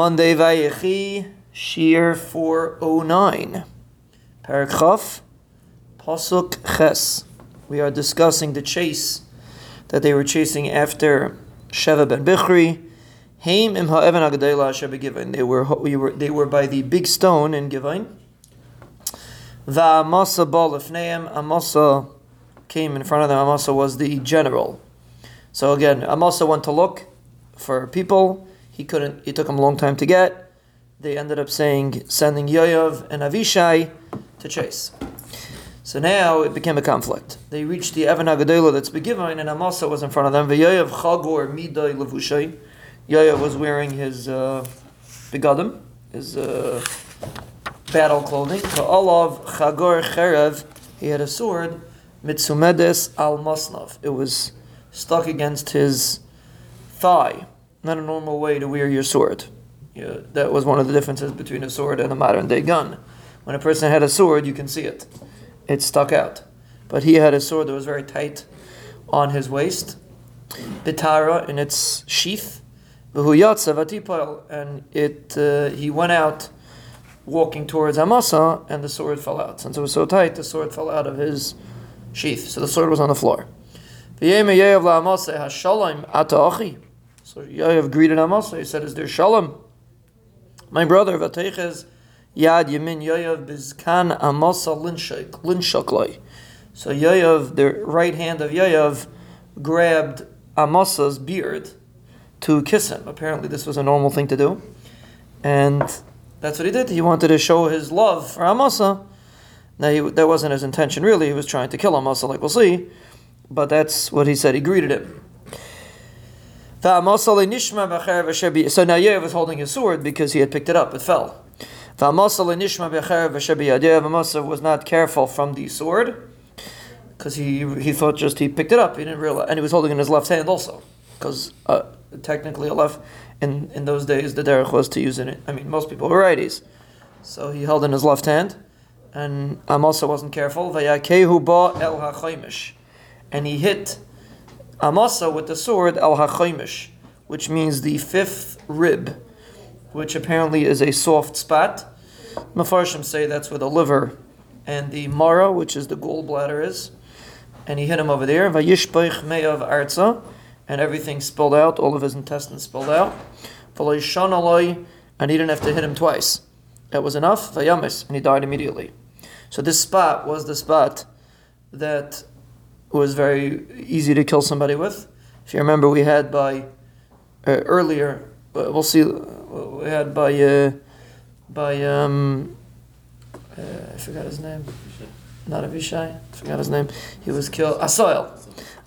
Monday Vayechi, Shir 409. Parak Pasuk Ches. We are discussing the chase that they were chasing after Sheva ben Bichri. Haim im ha'evan ha'gadayla Givon. They were we were they were by the big stone in Givon. Va'amasa bal Amasa came in front of them. Amasa was the general. So again, Amasa went to look for people. He couldn't. It took him a long time to get. They ended up saying sending Yoav and Avishai to chase. So now it became a conflict. They reached the Evan Hagadola that's given, and Amasa was in front of them. Yoav Chagor Midai Levushay. Yoav was wearing his uh, begadim, his uh, battle clothing. Olav Chagor Cherev. He had a sword. Mitsumedes al Masnav. It was stuck against his thigh not a normal way to wear your sword. Yeah, that was one of the differences between a sword and a modern day gun. When a person had a sword, you can see it. It stuck out. But he had a sword that was very tight on his waist, bitara in its sheath, and it uh, he went out walking towards Amasa, and the sword fell out. Since it was so tight, the sword fell out of his sheath. So the sword was on the floor. So Yoav greeted Amasa. He said, "Is there shalom, my brother? Vateches yad yamin Yoav bizkan Amasa linshak linshakloi." So Yoav, the right hand of Yoav, grabbed Amasa's beard to kiss him. Apparently, this was a normal thing to do, and that's what he did. He wanted to show his love for Amasa. Now, he, that wasn't his intention, really. He was trying to kill Amasa, like we'll see. But that's what he said. He greeted him. So now Yev was holding his sword because he had picked it up. It fell. Amasa was not careful from the sword because he he thought just he picked it up. He didn't realize, and he was holding it in his left hand also because uh, technically a left in in those days the derech was to use it. I mean, most people were righties, so he held in his left hand, and Amasa wasn't careful. and he hit Amasa with the sword al hachoimish, which means the fifth rib, which apparently is a soft spot. Mafarshim say that's where the liver and the mara, which is the gallbladder, is. And he hit him over there. Vayishbeich me'av arza, and everything spilled out, all of his intestines spilled out. And he didn't have to hit him twice. That was enough. Vayamis, and he died immediately. So this spot was the spot that was very easy to kill somebody with. If you remember, we had by uh, earlier, we'll see, we had by uh, by um, uh, I forgot his name, not Avishai. I forgot his name. He was killed. Asael.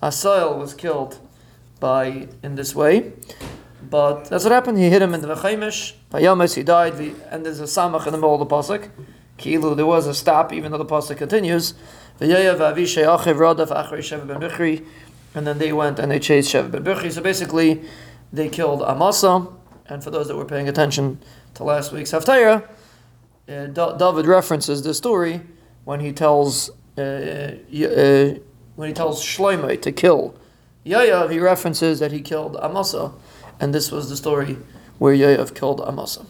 Asael was killed by in this way. But that's what happened. He hit him in the V'chaimish. Vayamis, he died. And there's a samach in the middle of the pasuk. Kilu, there was a stop, even though the pasuk continues. And then they went and they chased Shev ben Bichri. So basically, they killed Amasa. And for those that were paying attention to last week's Haftarah, uh, David references the story when he tells uh, uh, when he tells Shloimeh to kill Yayav. He references that he killed Amasa, and this was the story where Yayav killed Amasa.